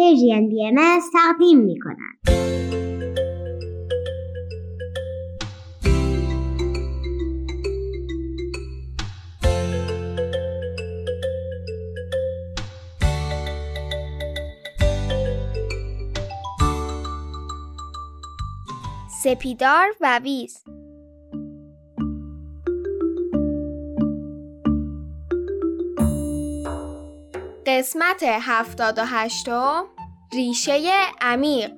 پرژین بی تقدیم می کند. سپیدار و ویز قسمت هفتاد و هشتم ریشه عمیق.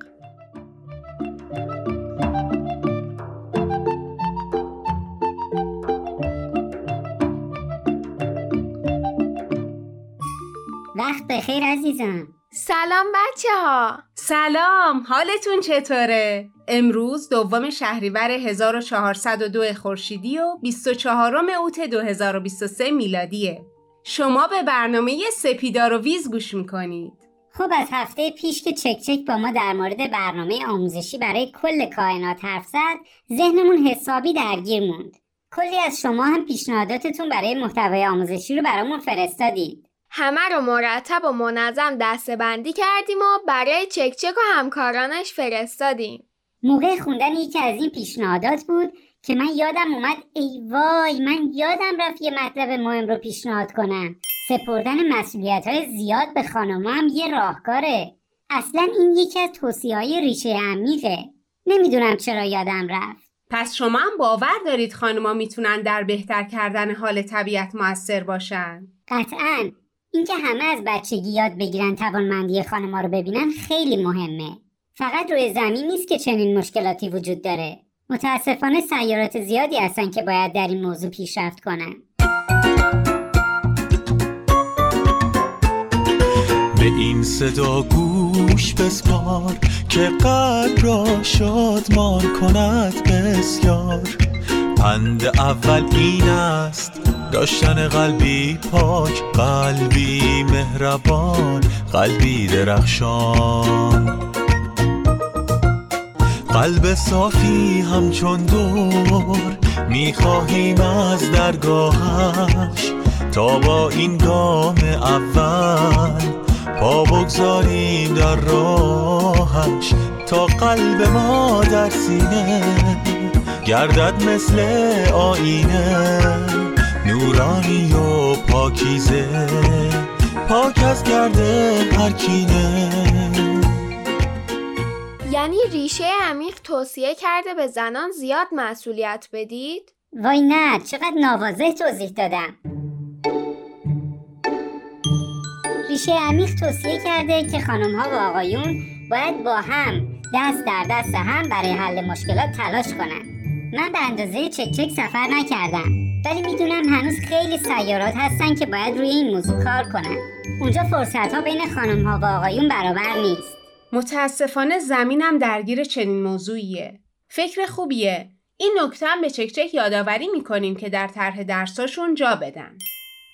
وقت بخیر عزیزم. سلام بچه ها سلام حالتون چطوره؟ امروز دوم شهریور 1402 خورشیدی و 24 اوت 2023 میلادیه. شما به برنامه سپیدار و ویز گوش می‌کنید. خب از هفته پیش که چک چک با ما در مورد برنامه آموزشی برای کل کائنات حرف زد ذهنمون حسابی درگیر موند. کلی از شما هم پیشنهاداتتون برای محتوای آموزشی رو برامون فرستادید. همه رو مرتب و منظم دسته کردیم و برای چک چک و همکارانش فرستادیم. موقع خوندن یکی از این پیشنهادات بود که من یادم اومد ای وای من یادم رفت یه مطلب مهم رو پیشنهاد کنم. سپردن مسئولیت های زیاد به خانم هم یه راهکاره. اصلا این یکی از توصیه های ریشه عمیقه. نمی‌دونم چرا یادم رفت. پس شما هم باور دارید خانما می‌تونن در بهتر کردن حال طبیعت موثر باشن؟ قطعا. اینکه همه از بچگی یاد بگیرن توانمندی خانما رو ببینن خیلی مهمه. فقط روی زمین نیست که چنین مشکلاتی وجود داره. متاسفانه سیارات زیادی هستن که باید در این موضوع پیشرفت کنن. به این صدا گوش بسپار که قلب را شادمان کند بسیار. پند اول این است داشتن قلبی پاک قلبی مهربان قلبی درخشان. قلب صافی همچون دور می‌خواهیم از درگاهش تا با این گام اول پا بگذاریم در راهش تا قلب ما در سینه گردد مثل آینه نورانی و پاکیزه پاک از گرده هرکینه یعنی ریشه عمیق توصیه کرده به زنان زیاد مسئولیت بدید؟ وای نه چقدر نوازه توضیح دادم ریشه عمیق توصیه کرده که خانم ها و آقایون باید با هم دست در دست هم برای حل مشکلات تلاش کنند. من به اندازه چک چک سفر نکردم ولی می‌دونم هنوز خیلی سیارات هستن که باید روی این موضوع کار کنن اونجا فرصت ها بین خانم ها و آقایون برابر نیست متاسفانه زمینم درگیر چنین موضوعیه. فکر خوبیه. این نکته هم به چکچک یادآوری می‌کنیم که در طرح درساشون جا بدن.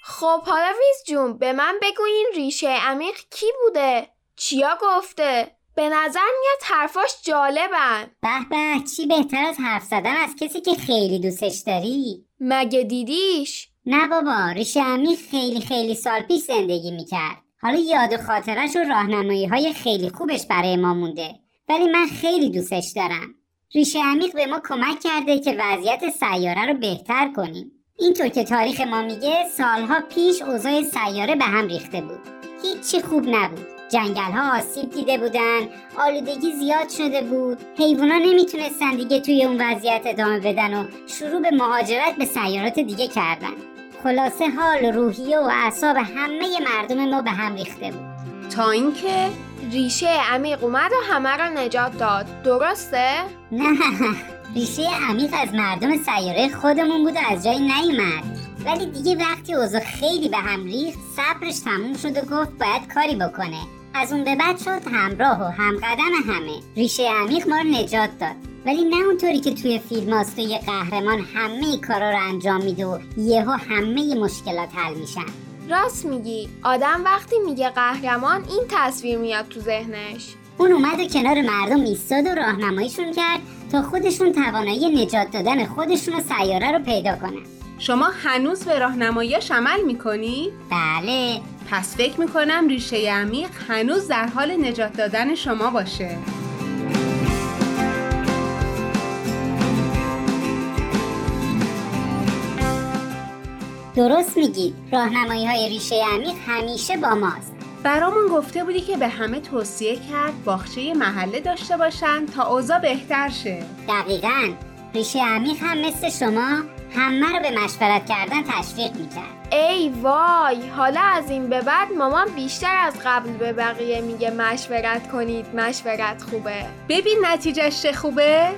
خب حالا ویز جون به من بگو این ریشه عمیق کی بوده؟ چیا گفته؟ به نظر میاد حرفاش جالبن به به چی بهتر از حرف زدن از کسی که خیلی دوستش داری مگه دیدیش؟ نه بابا ریشه عمیق خیلی خیلی سال پیش زندگی می‌کرد حالا یاد و خاطرش و راهنمایی های خیلی خوبش برای ما مونده. ولی من خیلی دوستش دارم. ریشه عمیق به ما کمک کرده که وضعیت سیاره رو بهتر کنیم. اینطور که تاریخ ما میگه سالها پیش اوضاع سیاره به هم ریخته بود. هیچی خوب نبود. جنگل ها آسیب دیده بودن آلودگی زیاد شده بود. حیوونا نمی‌تونستن دیگه توی اون وضعیت ادامه بدن و شروع به مهاجرت به سیارات دیگه کردن. خلاصه حال روحیه و اعصاب همه مردم ما به هم ریخته بود. تا اینکه ریشه عمیق اومد و همه را نجات داد. درسته؟ نه ریشه عمیق از مردم سیاره خودمون بود و از جایی نیومد. ولی دیگه وقتی اوضاع خیلی به هم ریخت صبرش تموم شد و گفت باید کاری بکنه. از اون به بعد شد همراه و همقدم همه. ریشه عمیق ما رو نجات داد. ولی نه اونطوری که توی فیلم هاست و یه قهرمان همه کارا رو انجام میده و یهو همه مشکلات حل میشن. راست میگی. آدم وقتی میگه قهرمان این تصویر میاد تو ذهنش. اون اومد و کنار مردم ایستاد و راهنماییشون کرد تا خودشون توانایی نجات دادن خودشون و سیاره رو پیدا کنن. شما هنوز به راهنماییاش عمل می‌کنی؟ بله. پس فکر می‌کنم ریشه عمیق هنوز در حال نجات دادن شما باشه. درست میگی. راهنمایی های ریشه عمیق همیشه با ماست. برامون گفته بودی که به همه توصیه کرد باغچه محله داشته باشن تا اوضاع بهتر شه. دقیقا. ریشه عمیق هم مثل شما همه رو به مشورت کردن تشویق می‌کرد. ای وای حالا از این به بعد مامان بیشتر از قبل به بقیه میگه مشورت کنید مشورت خوبه. ببین نتیجهش چه خوبه؟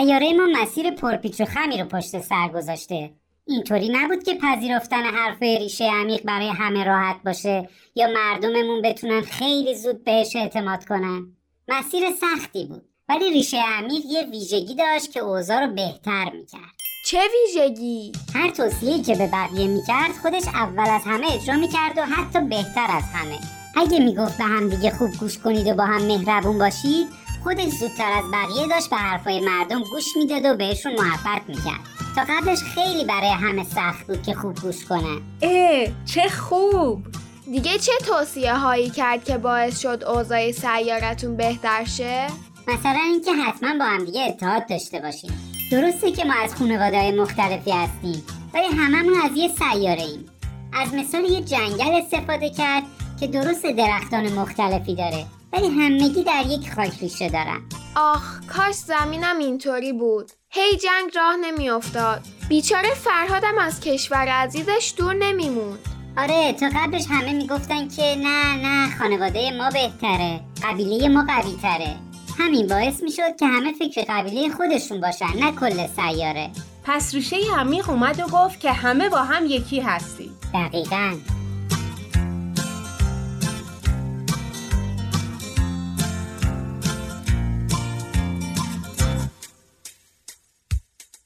سیاره ما مسیر پرپیچ و خمی رو پشت سر گذاشته. اینطوری نبود که پذیرفتن حرف ریشه عمیق برای همه راحت باشه یا مردممون بتونن خیلی زود بهش اعتماد کنن. مسیر سختی بود ولی ریشه عمیق یه ویژگی داشت که اوضاع رو بهتر می‌کرد. چه ویژگی؟ هر توصیه‌ای که به بقیه می‌کرد خودش اول از همه اجرا می‌کرد و حتی بهتر از همه. اگه می‌گفت به هم دیگه خوب گوش کنید و با هم مهربون باشید خودش زودتر از بقیه داشت به حرفای مردم گوش می‌داد و بهشون محبت می‌کرد. تا قبلش خیلی برای همه سخت بود که خوب گوش کنن اه چه خوب. دیگه چه توصیه هایی کرد که باعث شد اوضاع سیارتون بهتر شه؟ مثلا اینکه حتما با هم دیگه اتحاد داشته باشیم. درسته که ما از خانواده های مختلفی هستیم ولی هممون از یه سیاره ایم از مثال یه جنگل استفاده کرد که درست درختان مختلفی داره. ولی همگی در یک خاک ریشه دارن. آخ کاش زمینم اینطوری بود. هی جنگ راه نمیافتاد. بیچاره فرهادم از کشور عزیزش دور نمیموند. آره تا قبلش همه می‌گفتن که نه نه خانواده ما بهتره. قبیله ما قوی تره همین باعث می‌شد که همه فکر قبیله خودشون باشن نه کل سیاره. پس ریشه عمیق اومد و گفت که همه با هم یکی هستیم. دقیقا.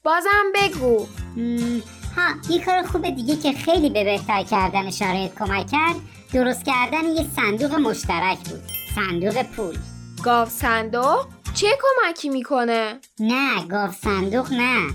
بازم بگو. ها یه کار خوب دیگه که خیلی به بهتر کردن شرایط کمک کرد درست کردن یه صندوق مشترک بود صندوق پول. گاو صندوق؟ چه کمکی می‌کنه؟ نه گاو صندوق نه.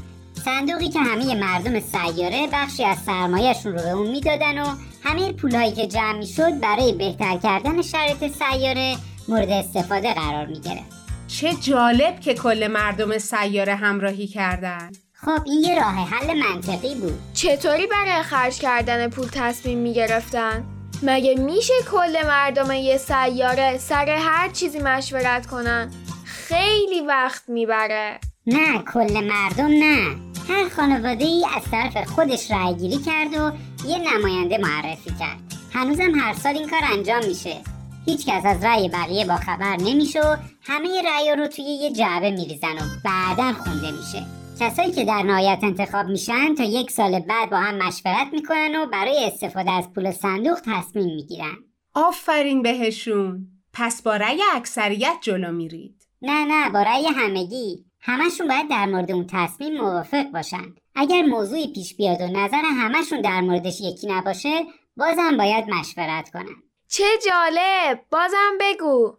صندوقی که همه مردم سیاره بخشی از سرمایهشون رو به اون می‌دادن و همه پولهایی که جمع می‌شد برای بهتر کردن شرایط سیاره مورد استفاده قرار می‌گرفت. چه جالب که کل مردم سیاره همراهی کردن. خب این یه راه حل منطقی بود. چطوری برای خرج کردن پول تصمیم می‌گرفتن؟ مگه میشه کل مردم یه سیاره سر هر چیزی مشورت کنن؟ خیلی وقت می‌بره. نه کل مردم نه. هر خانواده ای از طرف خودش رأی گیری کرد و یه نماینده معرفی کرد. هنوزم هر سال این کار انجام میشه. هیچکس از رأی بقیه با خبر نمیشه و همه رأی رو توی یه جعبه میریزن و بعدا خونده میشه. کسایی که در نهایت انتخاب میشن تا یک سال بعد با هم مشورت می‌کنن و برای استفاده از پول صندوق تصمیم می‌گیرن. آفرین بهشون. پس با رأی اکثریت جلو میرید. نه نه با رأی همگی. همشون باید در مورد اون تصمیم موافق باشن. اگر موضوعی پیش بیاد و نظر همشون در موردش یکی نباشه بازم باید مشورت کنن. چه جالب. بازم بگو.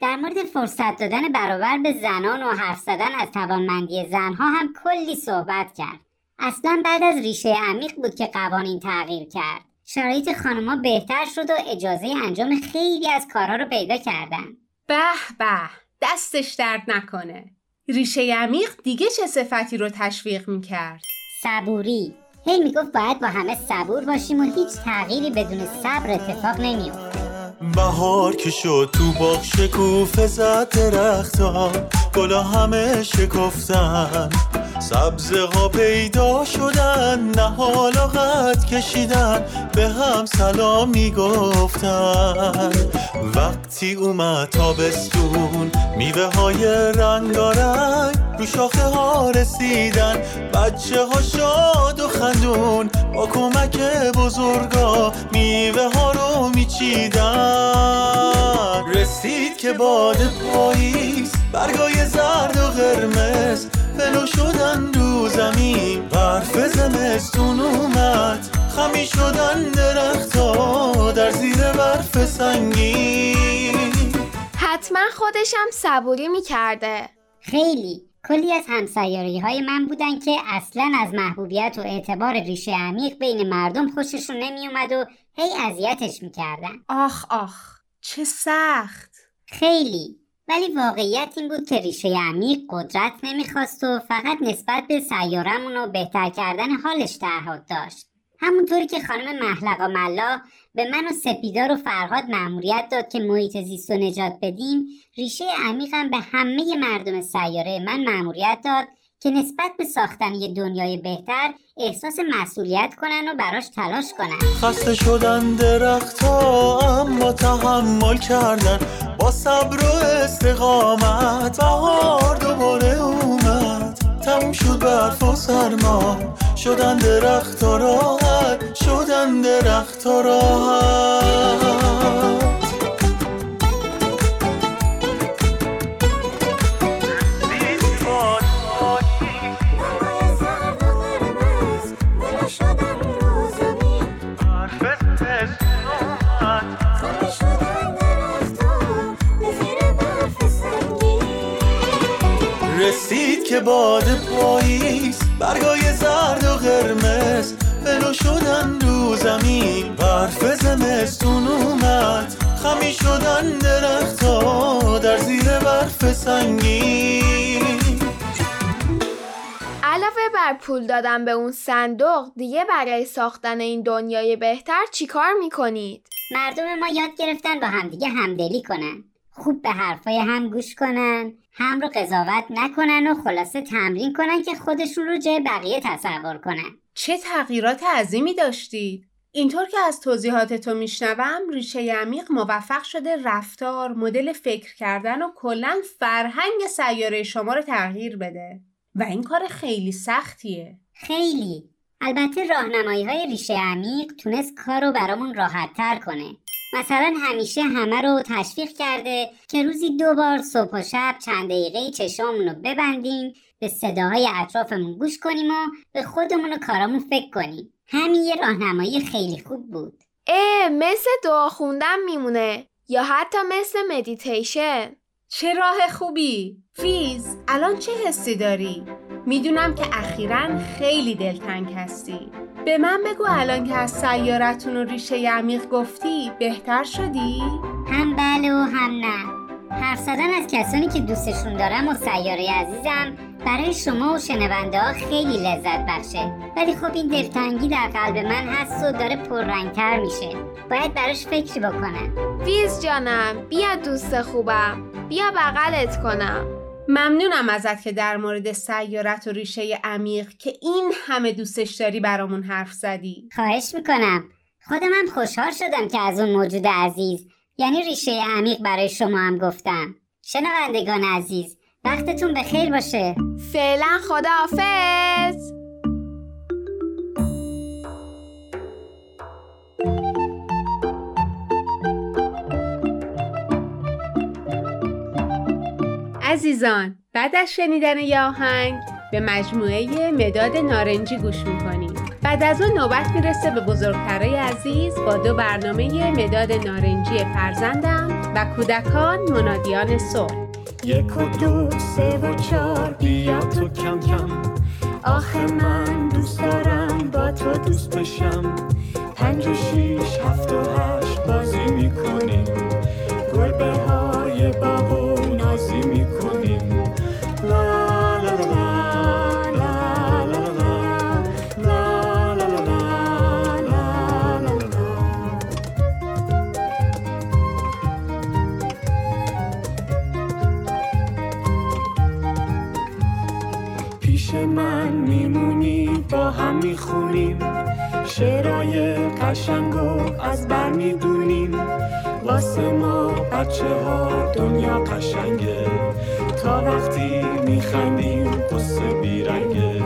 در مورد فرصت دادن برابر به زنان و حرف زدن از توانمندی زنها هم کلی صحبت کرد. اصلا بعد از ریشه عمیق بود که قوانین تغییر کرد. شرایط خانمها بهتر شد و اجازه انجام خیلی از کارها رو پیدا کردن. به به دستش درد نکنه. ریشه عمیق دیگه چه صفتی رو تشویق می‌کرد؟ صبوری. هی می‌گفت باید با همه صبور باشیم و هیچ تغییری بدون صبر اتفاق نمیفته بهار که شد تو باغ شکوفه زد درختا گلا همه شکفتن. سبزه ها پیدا شدن نهال و قد کشیدن به هم سلام می‌گفتن. وقتی اومد تابستون میوه های رنگارنگ رو شاخه ها رسیدن. بچه ها شاد و خندون با کمک بزرگا میوه ها رو میچیدن. رسید که باد پاییز برگای زرد و قرمز فلو شدن رو زمین. برف زمستون اومد. خمی شدن درختا در زیر برف سنگین. حتما خودشم صبوری می‌کرده. خیلی. کلی از همسیاری های من بودن که اصلا از محبوبیت و اعتبار ریشه عمیق بین مردم خوششون نمیومد و هی اذیتش می‌کردن. آخ آخ. چه سخت. خیلی. ولی واقعیت این بود که ریشه عمیق قدرت نمی‌خواست و فقط نسبت به سیارمون و بهتر کردن حالش تعهد داشت. همونطوری که خانم محلقا ملا به من و سپیدار و فرهاد مأموریت داد که محیط زیست و نجات بدیم ریشه عمیقم به همه مردم سیاره من مأموریت داد که نسبت به ساختن یه دنیای بهتر احساس مسئولیت کنن و براش تلاش کنن. خسته شدن درختها اما تحمل کردن. با صبر و استقامت بهار دوباره اومد. تموم شد برف و سرما شدن درخت راحت شدن درخت راحت. که باد پاییز برگای زرد و قرمز. بلو شدن رو زمین برف زمستون اومد. خمی شدن درختا در زیر برف سنگین. علاوه بر پول دادن به اون صندوق دیگه برای ساختن این دنیای بهتر چیکار می‌کنید؟ مردم ما یاد گرفتن با همدیگه همدلی کنن. خوب به حرفای هم گوش کنن. هم رو قضاوت نکنن و خلاصه تمرین کنن که خودشون رو جای بقیه تصور کنن. چه تغییرات عظیمی داشتید اینطور که از توضیحات تو میشنوم ریشه عمیق موفق شده رفتار مدل فکر کردن و کلا فرهنگ سیاره شما رو تغییر بده. و این کار خیلی سختیه. خیلی. البته راهنمایی های ریشه عمیق تونست کار رو برامون راحت تر کنه. مثلا همیشه همه رو تشویق کرده که روزی دو بار صبح و شب چند دقیقه چشامون رو ببندیم به صداهای اطرافمون گوش کنیم و به خودمون و کارامون فکر کنیم. همین یه راهنمایی خیلی خوب بود. اه مثل دعا خوندن میمونه یا حتی مثل مدیتیشن چه راه خوبی. فیز الان چه حسی داری؟ می‌دونم که اخیرا خیلی دلتنگ هستی. به من بگو الان که از سیارتون و ریشه عمیق گفتی بهتر شدی؟ هم بله و هم نه. حرف زدن از کسانی که دوستشون دارم و سیاره عزیزم برای شما و شنونده ها خیلی لذت بخشه. ولی خب این دلتنگی در قلب من هست و داره پررنگتر میشه. باید براش فکری بکنم. ویز جانم بیا دوست خوبم. بیا بغلت کنم. ممنونم ازت که در مورد سیارت و ریشه عمیق که این همه دوستش داری برامون حرف زدی. خواهش می‌کنم. خودم هم خوشحال شدم که از اون موجود عزیز یعنی ریشه عمیق برای شما هم گفتم. شنوندگان عزیز وقتتون به خیر باشه. فعلا خداحافظ. عزیزان بعد از شنیدن یه آهنگ به مجموعه مداد نارنجی گوش می‌کنیم. بعد از اون نوبت می‌رسه به بزرگترای عزیز با دو برنامه مداد نارنجی فرزندم و کودکان منادیان صلح. یک و دو سه و چار بیا تو کم کم. آخه من دوست دارم با تو دوست بشم. پنج و شیش هفت و هشت بازی می‌کنیم من میمونی با هم می‌خونیم. شعرهای قشنگ و از بر می‌دونیم. واسه ما بچه ها دنیا قشنگه. تا وقتی میخندیم قصه بیرنگه.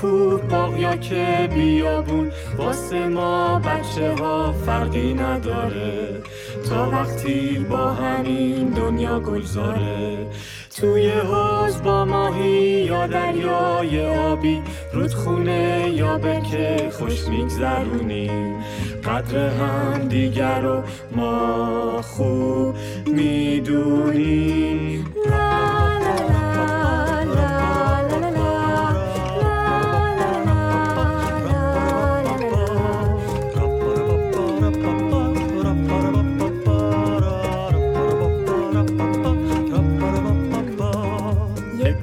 کور باقیا که بیابون. واسه ما بچه ها فرقی نداره. تا وقتی با همین دنیا گلزاره. توی حوز با ماهی یا دریای آبی. رودخونه یا به که خوش میگذرونیم قدر هم دیگر رو ما خوب می‌دونیم.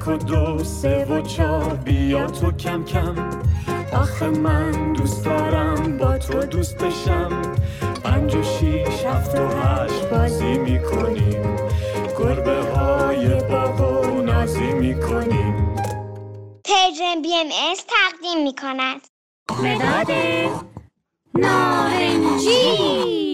یک و دو سه و چهار. بیا تو کم کم. آخه من دوست دارم با تو دوست بشم. پنج و شیش هفت و هشت بازی می‌کنیم. گربه های باغ و نازی می‌کنیم. Persian BMS تقدیم می کند مداد نارنجی.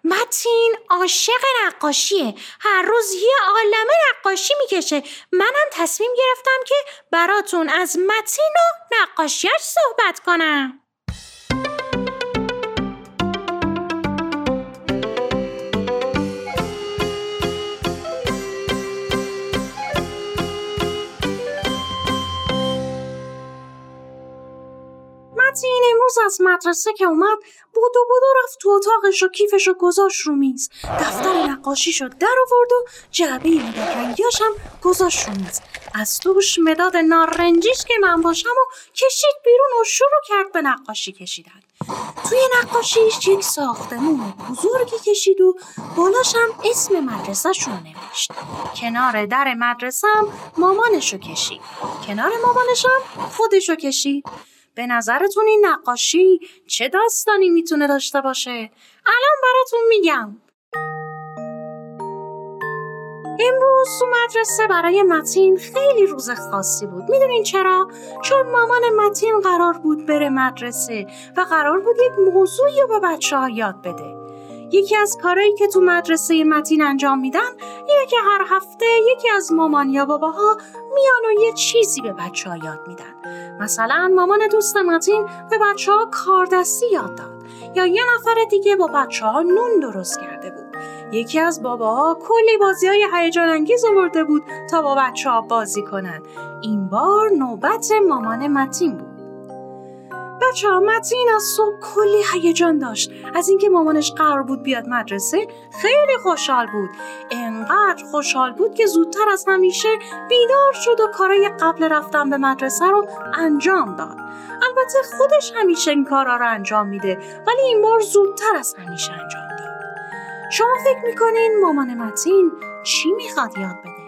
متین عاشق نقاشیه. هر روز یه عالمه نقاشی می‌کشه. منم تصمیم گرفتم که براتون از متین و نقاشیش صحبت کنم. امروز از مدرسه که اومد بودو بودو رفت تو اتاقش و کیفش رو گذاشت رو میز. دفتر نقاشیش رو در آورد و جعبه رنگیاش هم گذاشت رو میز. از توش مداد نارنجیش که من باشم و کشید بیرون و شروع کرد به نقاشی کشیدن. توی نقاشیش یک ساختمون بزرگی کشید و بالاش هم اسم مدرسهش رو نوشت. کنار در مدرسه هم مامانش رو کشید. کنار مامانش هم خودش رو کشید. به نظرتون این نقاشی چه داستانی می‌تونه داشته باشه؟ الان براتون میگم. امروز تو مدرسه برای متین خیلی روز خاصی بود. می‌دونین چرا؟ چون مامان متین قرار بود بره مدرسه و قرار بود یک موضوعی رو به بچه ها یاد بده. یکی از کارهایی که تو مدرسه متین انجام میدن اینه که هر هفته یکی از مامان یا باباها میان و یه چیزی به بچه ها یاد میدن. مثلا مامان دوست متین به بچه ها کاردستی یاد داد یا یه نفر دیگه با بچه ها نون درست کرده بود. یکی از باباها کلی بازی های هیجان انگیز آورده بود تا با بچه ها بازی کنن. این بار نوبت مامان متین بود. بچه ها متین از صبح کلی هیجان داشت. از اینکه مامانش قرار بود بیاد مدرسه خیلی خوشحال بود. انقدر خوشحال بود که زودتر از همیشه بیدار شد و کارای قبل رفتن به مدرسه رو انجام داد. البته خودش همیشه این کارا رو انجام میده ولی این بار زودتر از همیشه انجام داد. شما فکر می‌کنین مامان متین چی می‌خواد یاد بده؟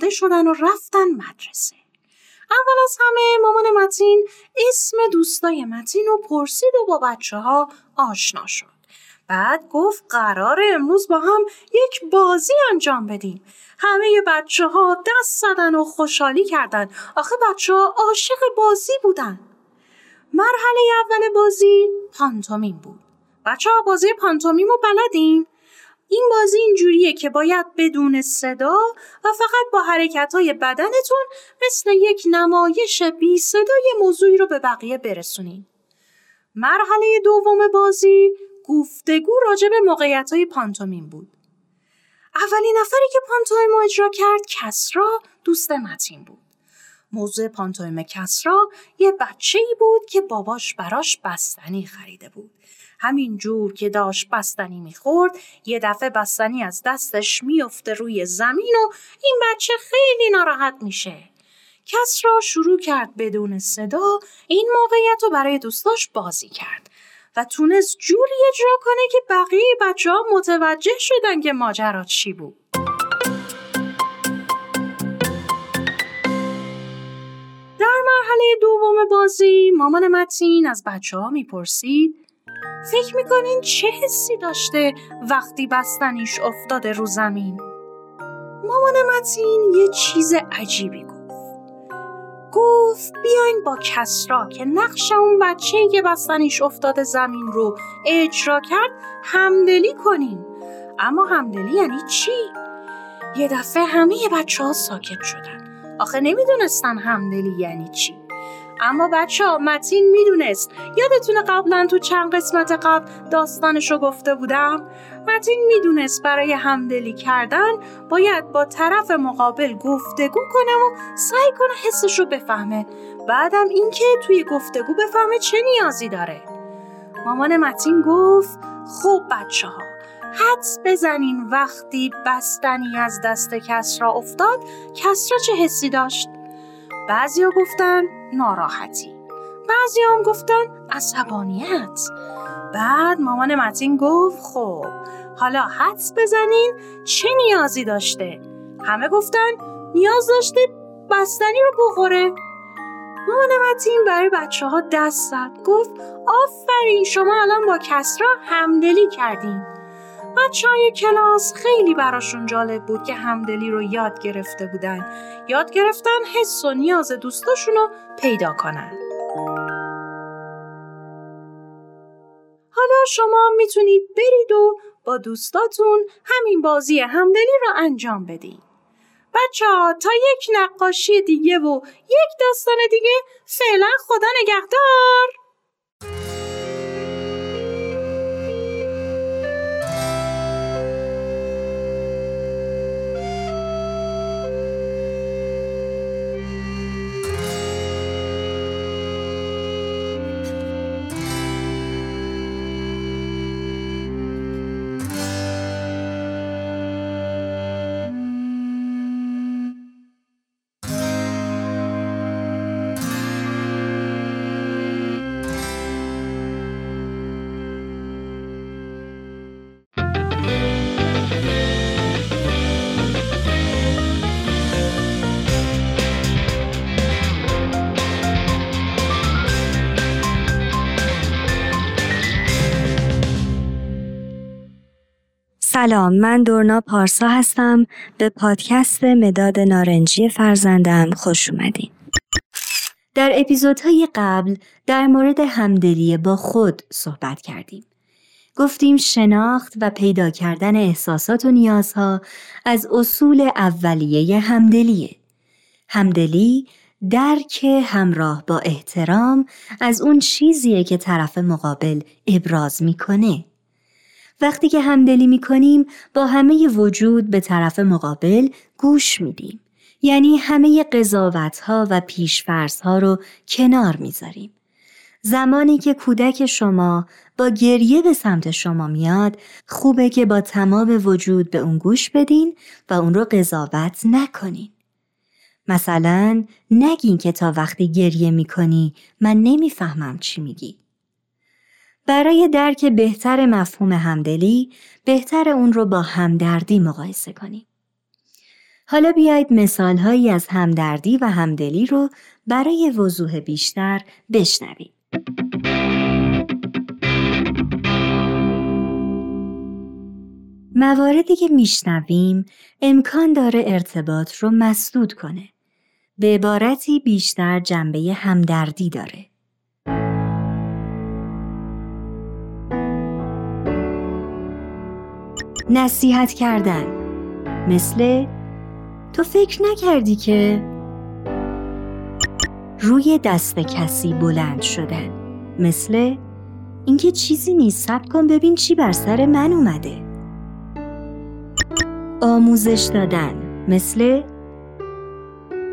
آماده شدن و رفتن مدرسه. اول از همه مامان متین اسم دوستای متین رو پرسید و با بچه ها آشنا شد. بعد گفت قرار امروز با هم یک بازی انجام بدیم. همه بچه ها دست زدن و خوشحالی کردن. آخه بچه ها عاشق بازی بودن. مرحله اول بازی پانتومیم بود. بچه ها بازی پانتومیم رو بلدین؟ این بازی اینجوریه که باید بدون صدا و فقط با حرکت های بدنتون مثل یک نمایش بی صدای موضوعی رو به بقیه برسونین. مرحله دوم بازی گفتگو راجع به موقعیت های پانتومیم بود. اولین نفری که پانتومیم اجرا کرد کسرا دوست متین بود. موضوع پانتومیم کسرا یه بچه ای بود که باباش براش بستنی خریده بود. همین جور که داشت بستنی می‌خورد یه دفعه بستنی از دستش میفته روی زمین و این بچه خیلی ناراحت میشه. کس را شروع کرد بدون صدا این موقعیت رو برای دوستاش بازی کرد و تونست جوری اجرا کنه که بقیه بچه ها متوجه شدن که ماجرا چی بود. در مرحله دوم بازی مامان متین از بچه ها می‌پرسید فکر می‌کنین چه حسی داشته وقتی بستنیش افتاده رو زمین؟ مامان متین یه چیز عجیبی گفت. گفت بیاین با کسرا که نقش اون بچه که بستنیش افتاده زمین رو اجرا کرد همدلی کنیم. اما همدلی یعنی چی؟ یه دفعه همه بچه ها ساکت شدن. آخه نمی‌دونستن همدلی یعنی چی. اما بچه ها متین می‌دونست. یادتونه قبلا تو چند قسمت قبل داستانشو گفته بودم؟ متین می‌دونست برای همدلی کردن باید با طرف مقابل گفتگو کنه و سعی کنه حسش رو بفهمه. بعدم اینکه توی گفتگو بفهمه چه نیازی داره. مامان متین گفت خوب بچه ها حدس بزنین وقتی بستنی از دست کسرا افتاد کسرا چه حسی داشت؟ بعضیا گفتن ناراحتی. بعضی هم گفتن عصبانیت بعد مامان متین گفت خب حالا حدس بزنین چه نیازی داشته؟ همه گفتن نیاز داشته بستنی رو بخوره. مامان متین برای بچه ها دست زد گفت آفرین شما الان با کسرا همدلی کردین. بچه های کلاس خیلی براشون جالب بود که همدلی رو یاد گرفته بودن. یاد گرفتن حس و نیاز دوستاشون رو پیدا کنن. حالا شما می‌تونید برید و با دوستاتون همین بازی همدلی رو انجام بدین. بچه ها تا یک نقاشی دیگه و یک داستان دیگه فعلا خدا نگهدار سلام من دورنا پارسا هستم. به پادکست مداد نارنجی فرزندم خوش اومدین. در اپیزودهای قبل در مورد همدلی با خود صحبت کردیم. گفتیم شناخت و پیدا کردن احساسات و نیازها از اصول اولیه همدلیه. همدلی درک همراه با احترام از اون چیزیه که طرف مقابل ابراز می‌کنه. وقتی که همدلی می کنیم با همه وجود به طرف مقابل گوش میدیم. یعنی همه قضاوت ها و پیشفرس ها رو کنار می‌ذاریم. زمانی که کودک شما با گریه به سمت شما میاد خوبه که با تمام وجود به اون گوش بدین و اون رو قضاوت نکنین. مثلا نگین که تا وقتی گریه می‌کنی من نمی‌فهمم چی میگی. برای درک بهتر مفهوم همدلی بهتر اون رو با همدردی مقایسه کنیم. حالا بیایید مثالهایی از همدردی و همدلی رو برای وضوح بیشتر بشنویم. مواردی که میشنویم امکان داره ارتباط رو مسدود کنه. به عبارتی بیشتر جنبه همدردی داره. نصیحت کردن. مثل تو فکر نکردی که روی دست کسی بلند شدن. مثل اینکه چیزی نیست. سب کن ببین چی بر سر من اومده. آموزش دادن. مثل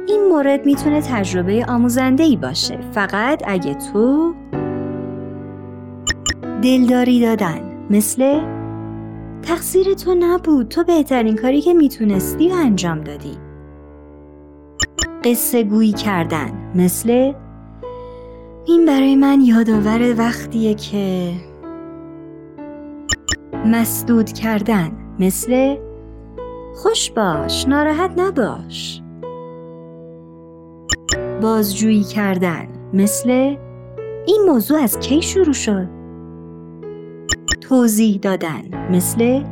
این مورد می‌تونه تجربه آموزنده ای باشه. فقط اگه تو دلداری دادن. مثل تقصیر تو نبود. تو بهترین کاری که می‌تونستی و انجام دادی. قصه گویی کردن. مثل این برای من یادآور وقتیه که مسدود کردن. مثل خوش باش ناراحت نباش. بازجویی کردن. مثل این موضوع از کی شروع شد؟ توضیح دادن. مثل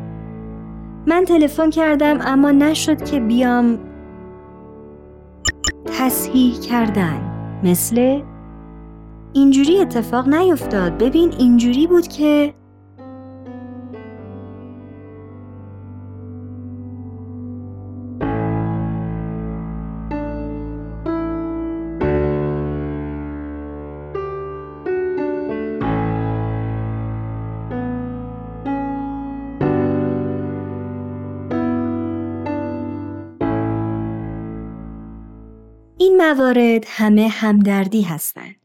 من تلفن کردم اما نشد که بیام تصحیح کردن. مثل اینجوری اتفاق نیفتاد. ببین اینجوری بود که موارد همه همدردی هستند.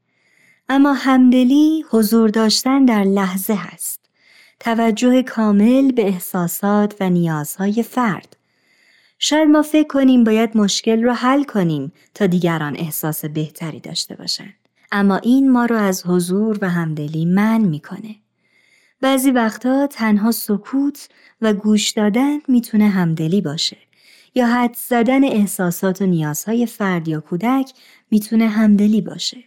اما همدلی حضور داشتن در لحظه هست. توجه کامل به احساسات و نیازهای فرد. شاید ما فکر کنیم باید مشکل رو حل کنیم تا دیگران احساس بهتری داشته باشند. اما این ما رو از حضور و همدلی من می‌کنه. بعضی وقتا تنها سکوت و گوش دادن می‌تونه همدلی باشه. یا حد زدن احساسات و نیازهای فرد یا کودک می‌تونه همدلی باشه.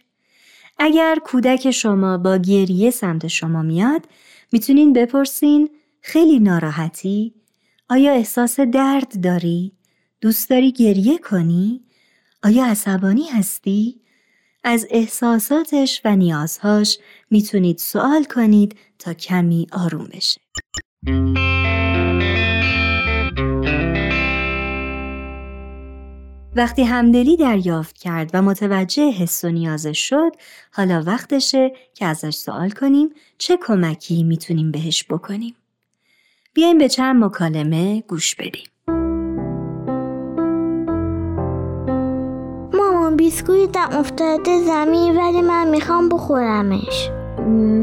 اگر کودک شما با گریه سمت شما میاد می‌تونین بپرسین خیلی ناراحتی؟ آیا احساس درد داری؟ دوست داری گریه کنی؟ آیا عصبانی هستی؟ از احساساتش و نیازهاش می‌تونید سوال کنید تا کمی آروم بشه. وقتی همدلی دریافت کرد و متوجه حس و نیازش شد، حالا وقتشه که ازش سوال کنیم چه کمکی می‌تونیم بهش بکنیم. بیایم به چند مکالمه گوش بدیم. مامان بیسکویتم افتاده زمین ولی من می‌خوام بخورمش.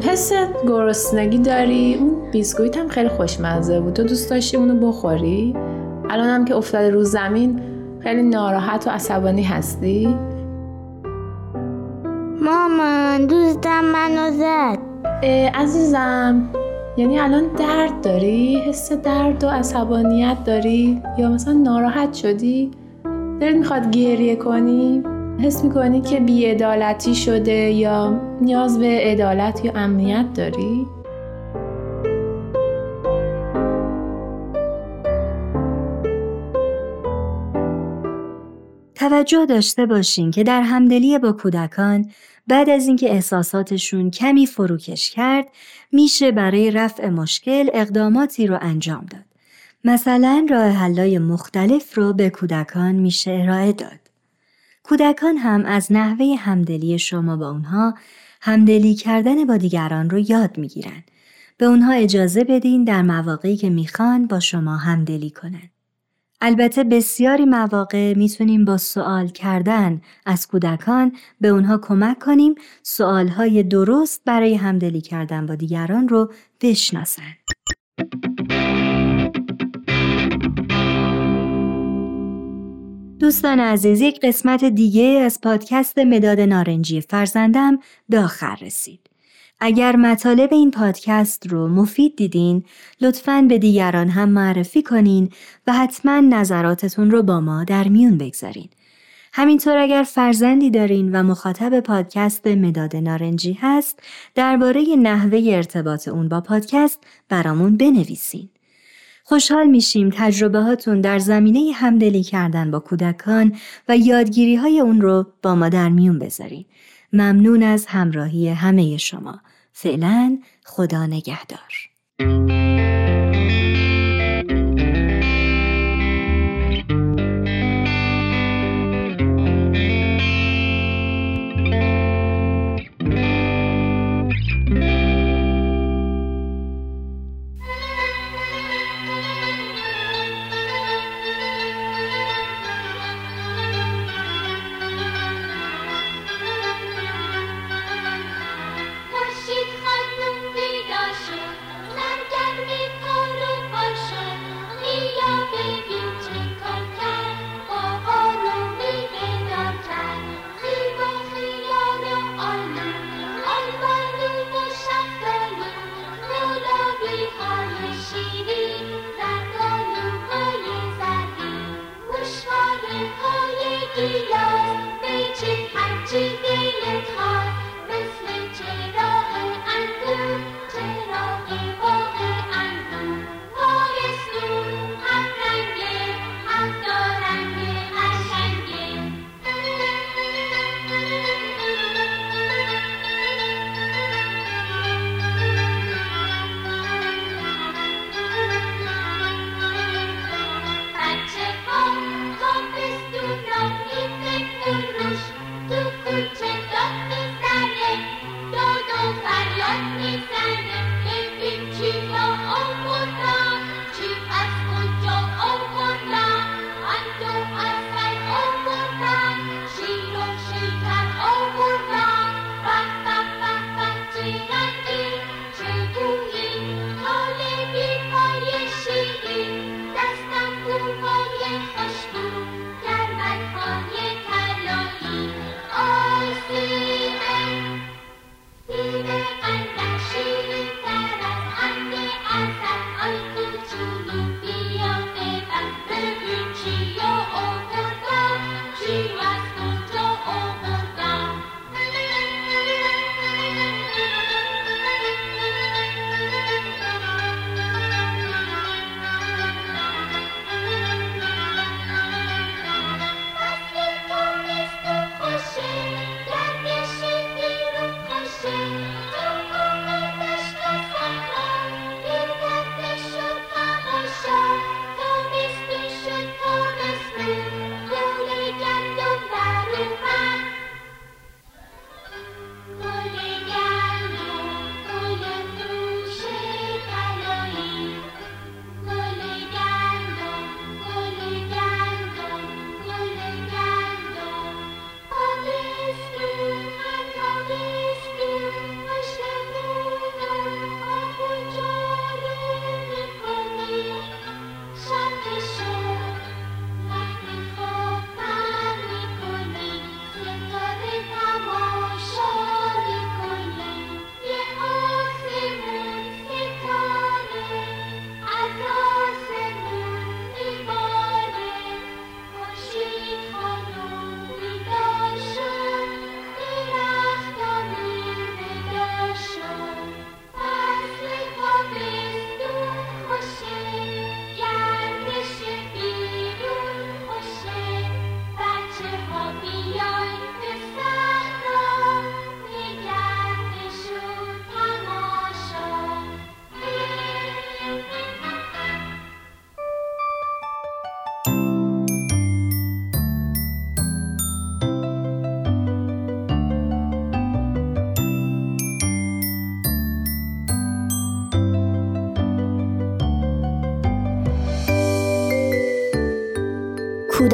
حس گرسنگی داری اون بیسکویت هم خیلی خوشمزه بود تو دوست داشتی اونو بخوری الان هم که افتاده رو زمین خیلی ناراحت و عصبانی هستی؟ مامان دوستم منو زد. عزیزم یعنی الان درد داری؟ حس درد و عصبانیت داری؟ یا مثلا ناراحت شدی؟ دلت می‌خواد گریه کنی؟ حس می‌کنی که بیعدالتی شده یا نیاز به عدالت یا امنیت داری؟ توجه داشته باشین که در همدلی با کودکان بعد از اینکه احساساتشون کمی فروکش کرد میشه برای رفع مشکل اقداماتی رو انجام داد. مثلا راه حلای مختلف رو به کودکان میشه ارائه داد. کودکان هم از نحوه همدلی شما با اونها همدلی کردن با دیگران رو یاد می‌گیرن. به اونها اجازه بدین در مواقعی که می‌خوان با شما همدلی کنن. البته بسیاری مواقع می‌تونیم با سوال کردن از کودکان به اونها کمک کنیم سوالهای درست برای همدلی کردن با دیگران رو بشناسن. دوستان عزیز یک قسمت دیگه از پادکست مداد نارنجی فرزندم به آخر رسید. اگر مطالب این پادکست رو مفید دیدین لطفاً به دیگران هم معرفی کنین و حتما نظراتتون رو با ما در میون بگذارین. همینطور اگر فرزندی دارین و مخاطب پادکست مداد نارنجی هست درباره نحوه ارتباط اون با پادکست برامون بنویسین. خوشحال میشیم تجربه هاتون در زمینه همدلی کردن با کودکان و یادگیری های اون رو با ما در میون بذارین. ممنون از همراهی همه شما. فعلا خدا نگهدار.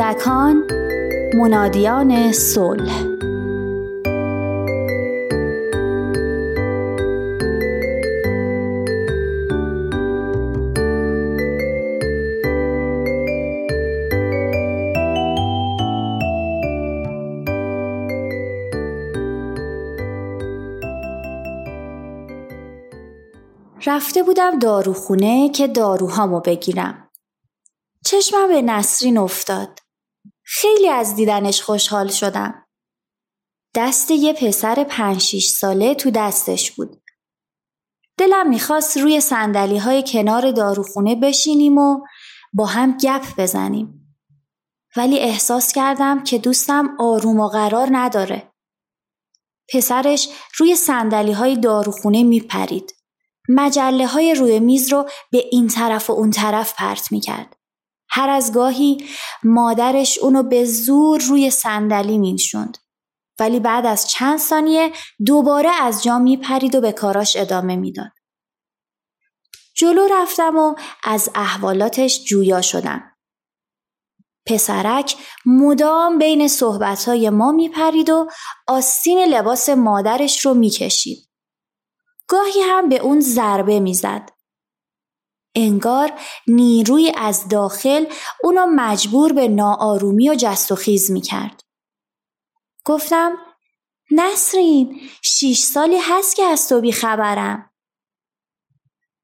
کودکان منادیان صلح رفته بودم داروخونه که داروهامو بگیرم. چشمم به نسرین افتاد. خیلی از دیدنش خوشحال شدم. دست یه پسر پنج شیش ساله تو دستش بود. دلم می‌خواست روی سندلی های کنار داروخونه بشینیم و با هم گپ بزنیم. ولی احساس کردم که دوستم آروم و قرار نداره. پسرش روی سندلی های داروخونه میپرید. مجله های روی میز رو به این طرف و اون طرف پرت می‌کرد. هر از گاهی مادرش اونو به زور روی صندلی مینشوند. ولی بعد از چند ثانیه دوباره از جا میپرید و به کاراش ادامه می‌داد. جلو رفتم و از احوالاتش جویا شدم. پسرک مدام بین صحبتهای ما میپرید و آستین لباس مادرش رو می‌کشید. گاهی هم به اون ضربه می‌زد. انگار نیروی از داخل اونو مجبور به ناآرومی و جست و خیز می کرد. گفتم نسرین شیش سالی هست که از تو خبرم.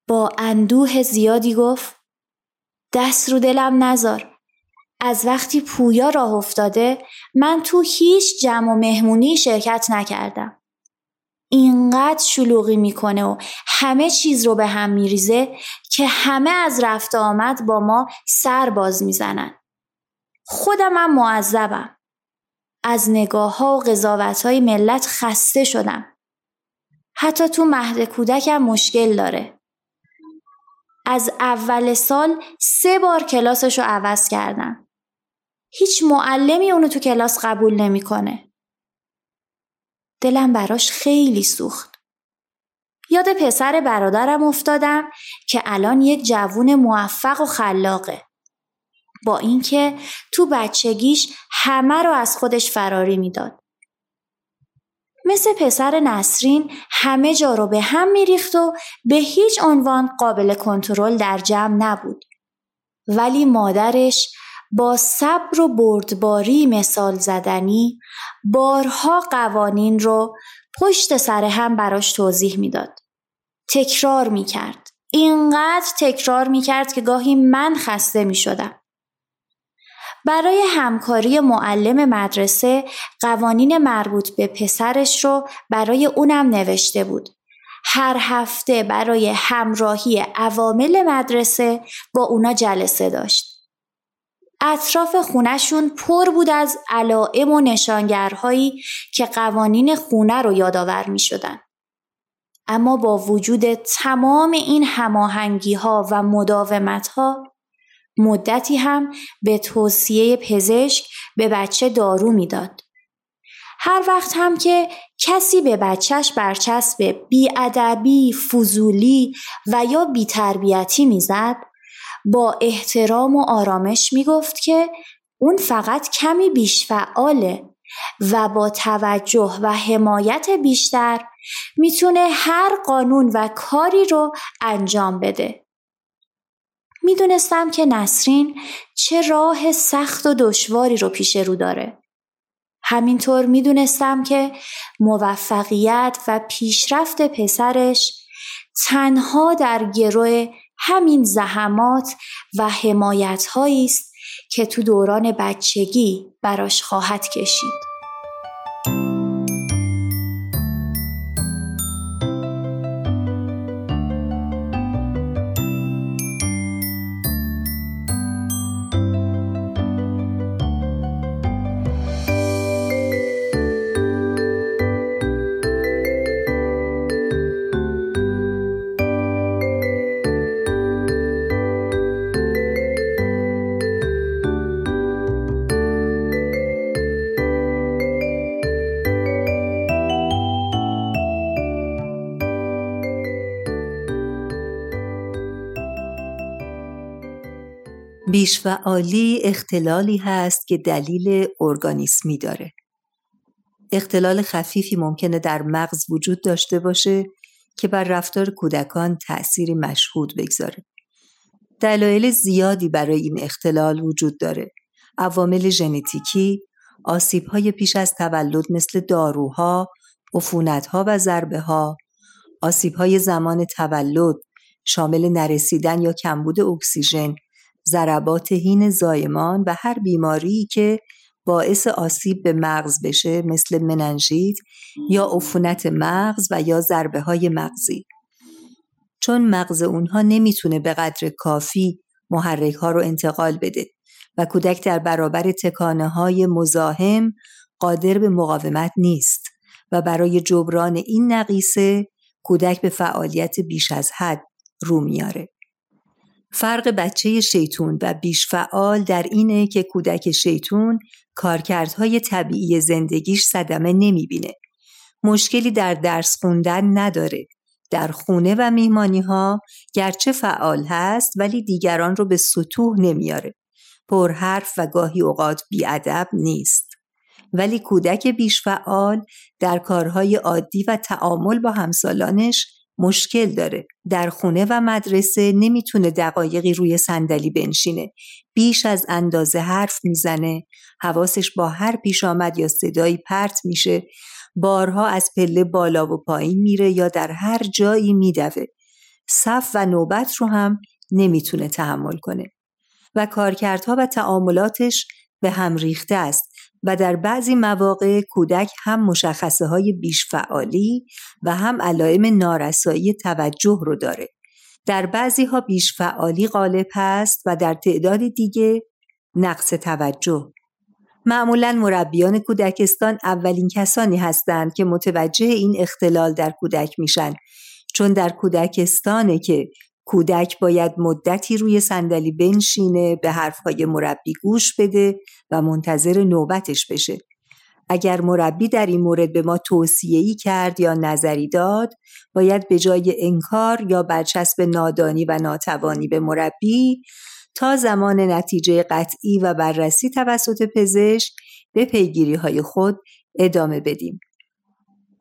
با اندوه زیادی گفت دست رو دلم نزار. از وقتی پویا راه افتاده من تو هیچ جمع و مهمونی شرکت نکردم. اینقدر شلوغی می‌کنه و همه چیز رو به هم میریزه که همه از رفت آمد با ما سر باز می‌زنن. خودم هم معذبم. از نگاه ها و قضاوت های ملت خسته شدم. حتی تو مهد کودکم مشکل داره. از اول سال سه بار کلاسش رو عوض کردم. هیچ معلمی اونو تو کلاس قبول نمی‌کنه. دلم براش خیلی سوخت. یاد پسر برادرم افتادم که الان یک جوون موفق و خلاقه. با اینکه تو بچگیش همه رو از خودش فراری می‌داد. مثل پسر نسرین همه جا رو به هم میریخت و به هیچ عنوان قابل کنترل در جمع نبود. ولی مادرش با صبر و بردباری مثال زدنی بارها قوانین رو پشت سر هم براش توضیح می‌داد. تکرار می کرد. اینقدر تکرار می کرد که گاهی من خسته می شدم. برای همکاری معلم مدرسه قوانین مربوط به پسرش رو برای اونم نوشته بود. هر هفته برای همراهی عوامل مدرسه با اونا جلسه داشت. اطراف خونشون پر بود از علائم و نشانگرهایی که قوانین خونه رو یادآور می شدن. اما با وجود تمام این هماهنگی ها و مداومت ها مدتی هم به توصیه پزشک به بچه دارو می‌داد. هر وقت هم که کسی به بچهش برچسب بیادبی، فضولی و یا بیتربیتی می‌زد با احترام و آرامش می‌گفت که اون فقط کمی بیش فعاله و با توجه و حمایت بیشتر می‌تونه هر قانون و کاری رو انجام بده. می‌دونستم که نسرین چه راه سخت و دشواری رو پیش رو داره. همینطور می‌دونستم که موفقیت و پیشرفت پسرش تنها در گروه همین زحمات و حمایت است که تو دوران بچگی براش خواهد کشید. بیشفعالی اختلالی هست که دلیل ارگانیسمی داره. اختلال خفیفی ممکنه در مغز وجود داشته باشه که بر رفتار کودکان تأثیری مشهود بگذاره. دلایل زیادی برای این اختلال وجود داره. عوامل ژنتیکی، آسیب‌های پیش از تولد مثل داروها، عفونت‌ها و ضربه ها، آسیب‌های زمان تولد شامل نرسیدن یا کمبود اکسیژن ضربات هین زایمان و هر بیماری که باعث آسیب به مغز بشه مثل مننژیت یا عفونت مغز و یا ضربه های مغزی چون مغز اونها نمی‌تونه به قدر کافی محرک ها رو انتقال بده و کودک در برابر تکانه های مزاحم قادر به مقاومت نیست و برای جبران این نقیصه کودک به فعالیت بیش از حد رو میاره. فرق بچه شیطون و بیش فعال در اینه که کودک شیطون کارکردهای طبیعی زندگیش صدمه نمی‌بینه. مشکلی در درس خوندن نداره. در خونه و میهمانی ها گرچه فعال هست ولی دیگران رو به سطوح نمیاره. پرحرف و گاهی اوقات بیادب نیست. ولی کودک بیش فعال در کارهای عادی و تعامل با همسالانش مشکل داره. در خونه و مدرسه نمی‌تونه دقایقی روی صندلی بنشینه. بیش از اندازه حرف می‌زنه. حواسش با هر پیش آمد یا صدایی پرت میشه. بارها از پله بالا و پایین میره یا در هر جایی میدوه. صف و نوبت رو هم نمی‌تونه تحمل کنه. و کارکردها و تعاملاتش به هم ریخته است. و در بعضی مواقع کودک هم مشخصه های بیش فعالی و هم علائم نارسایی توجه رو داره. در بعضی ها بیش فعالی غالب هست و در تعداد دیگه نقص توجه. معمولا مربیان کودکستان اولین کسانی هستند که متوجه این اختلال در کودک میشن چون در کودکستانه که کودک باید مدتی روی صندلی بنشینه به حرفهای مربی گوش بده و منتظر نوبتش بشه. اگر مربی در این مورد به ما توصیه‌ای کرد یا نظری داد باید به جای انکار یا برچسب نادانی و ناتوانی به مربی تا زمان نتیجه قطعی و بررسی توسط پزشک به پیگیری های خود ادامه بدیم.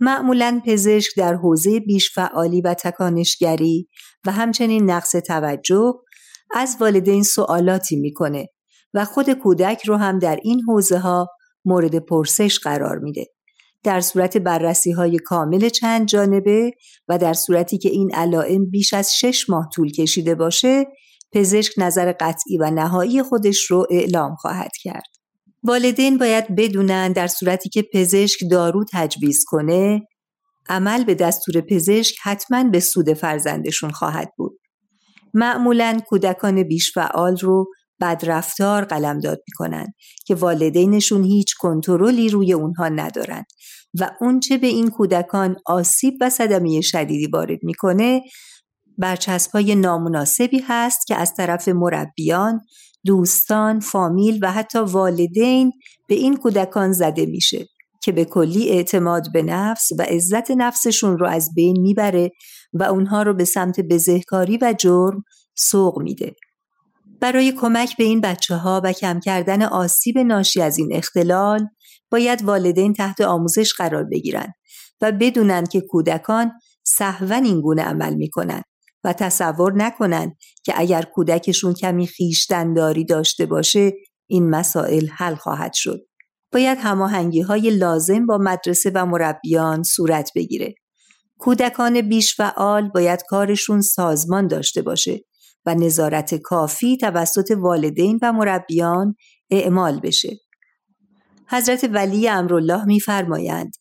معمولا پزشک در حوزه بیش فعالی و تکانشگری و همچنین نقص توجه از والدین سوالاتی می‌کنه و خود کودک رو هم در این حوزه ها مورد پرسش قرار میده. در صورت بررسی های کامل چند جانبه و در صورتی که این علائم بیش از شش ماه طول کشیده باشه پزشک نظر قطعی و نهایی خودش رو اعلام خواهد کرد. والدین باید بدونن در صورتی که پزشک دارو تجویز کنه عمل به دستور پزشک حتما به سود فرزندشون خواهد بود. معمولا کودکان بیش فعال رو بدرفتار قلمداد می‌کنن که والدینشون هیچ کنترلی روی اونها ندارن و اونچه به این کودکان آسیب و صدمه شدیدی وارد می‌کنه برچسبهای نامناسبی هست که از طرف مربیان، دوستان، فامیل و حتی والدین به این کودکان زده میشه که به کلی اعتماد به نفس و عزت نفسشون رو از بین می‌بره و اونها رو به سمت بزهکاری و جرم سوق میده. برای کمک به این بچه ها و کم کردن آسیب ناشی از این اختلال باید والدین تحت آموزش قرار بگیرند و بدونند که کودکان سهوا این گونه عمل می‌کنند و تصور نکنند که اگر کودکشون کمی خیشتنداری داشته باشه این مسائل حل خواهد شد. باید هماهنگی های لازم با مدرسه و مربیان صورت بگیره. کودکان بیش فعال باید کارشون سازمان داشته باشه و نظارت کافی توسط والدین و مربیان اعمال بشه. حضرت ولی امرالله میفرمایند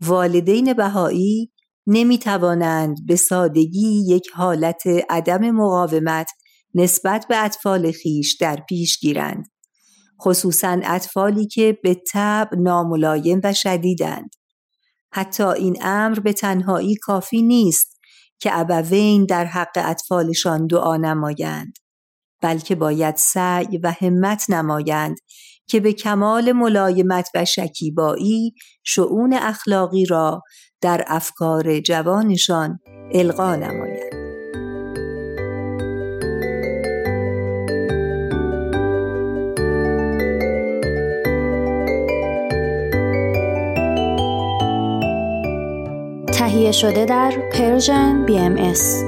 والدین بهایی نمی توانند به سادگی یک حالت عدم مقاومت نسبت به اطفال خیش در پیش گیرند. خصوصا اطفالی که به طب ناملایم و شدیدند. حتی این امر به تنهایی کافی نیست که ابوین در حق اطفالشان دعا نمایند بلکه باید سعی و همت نمایند که به کمال ملایمت و شکیبایی شعون اخلاقی را در افکار جوانشان القا نمایند تهیه شده در پرژن BMS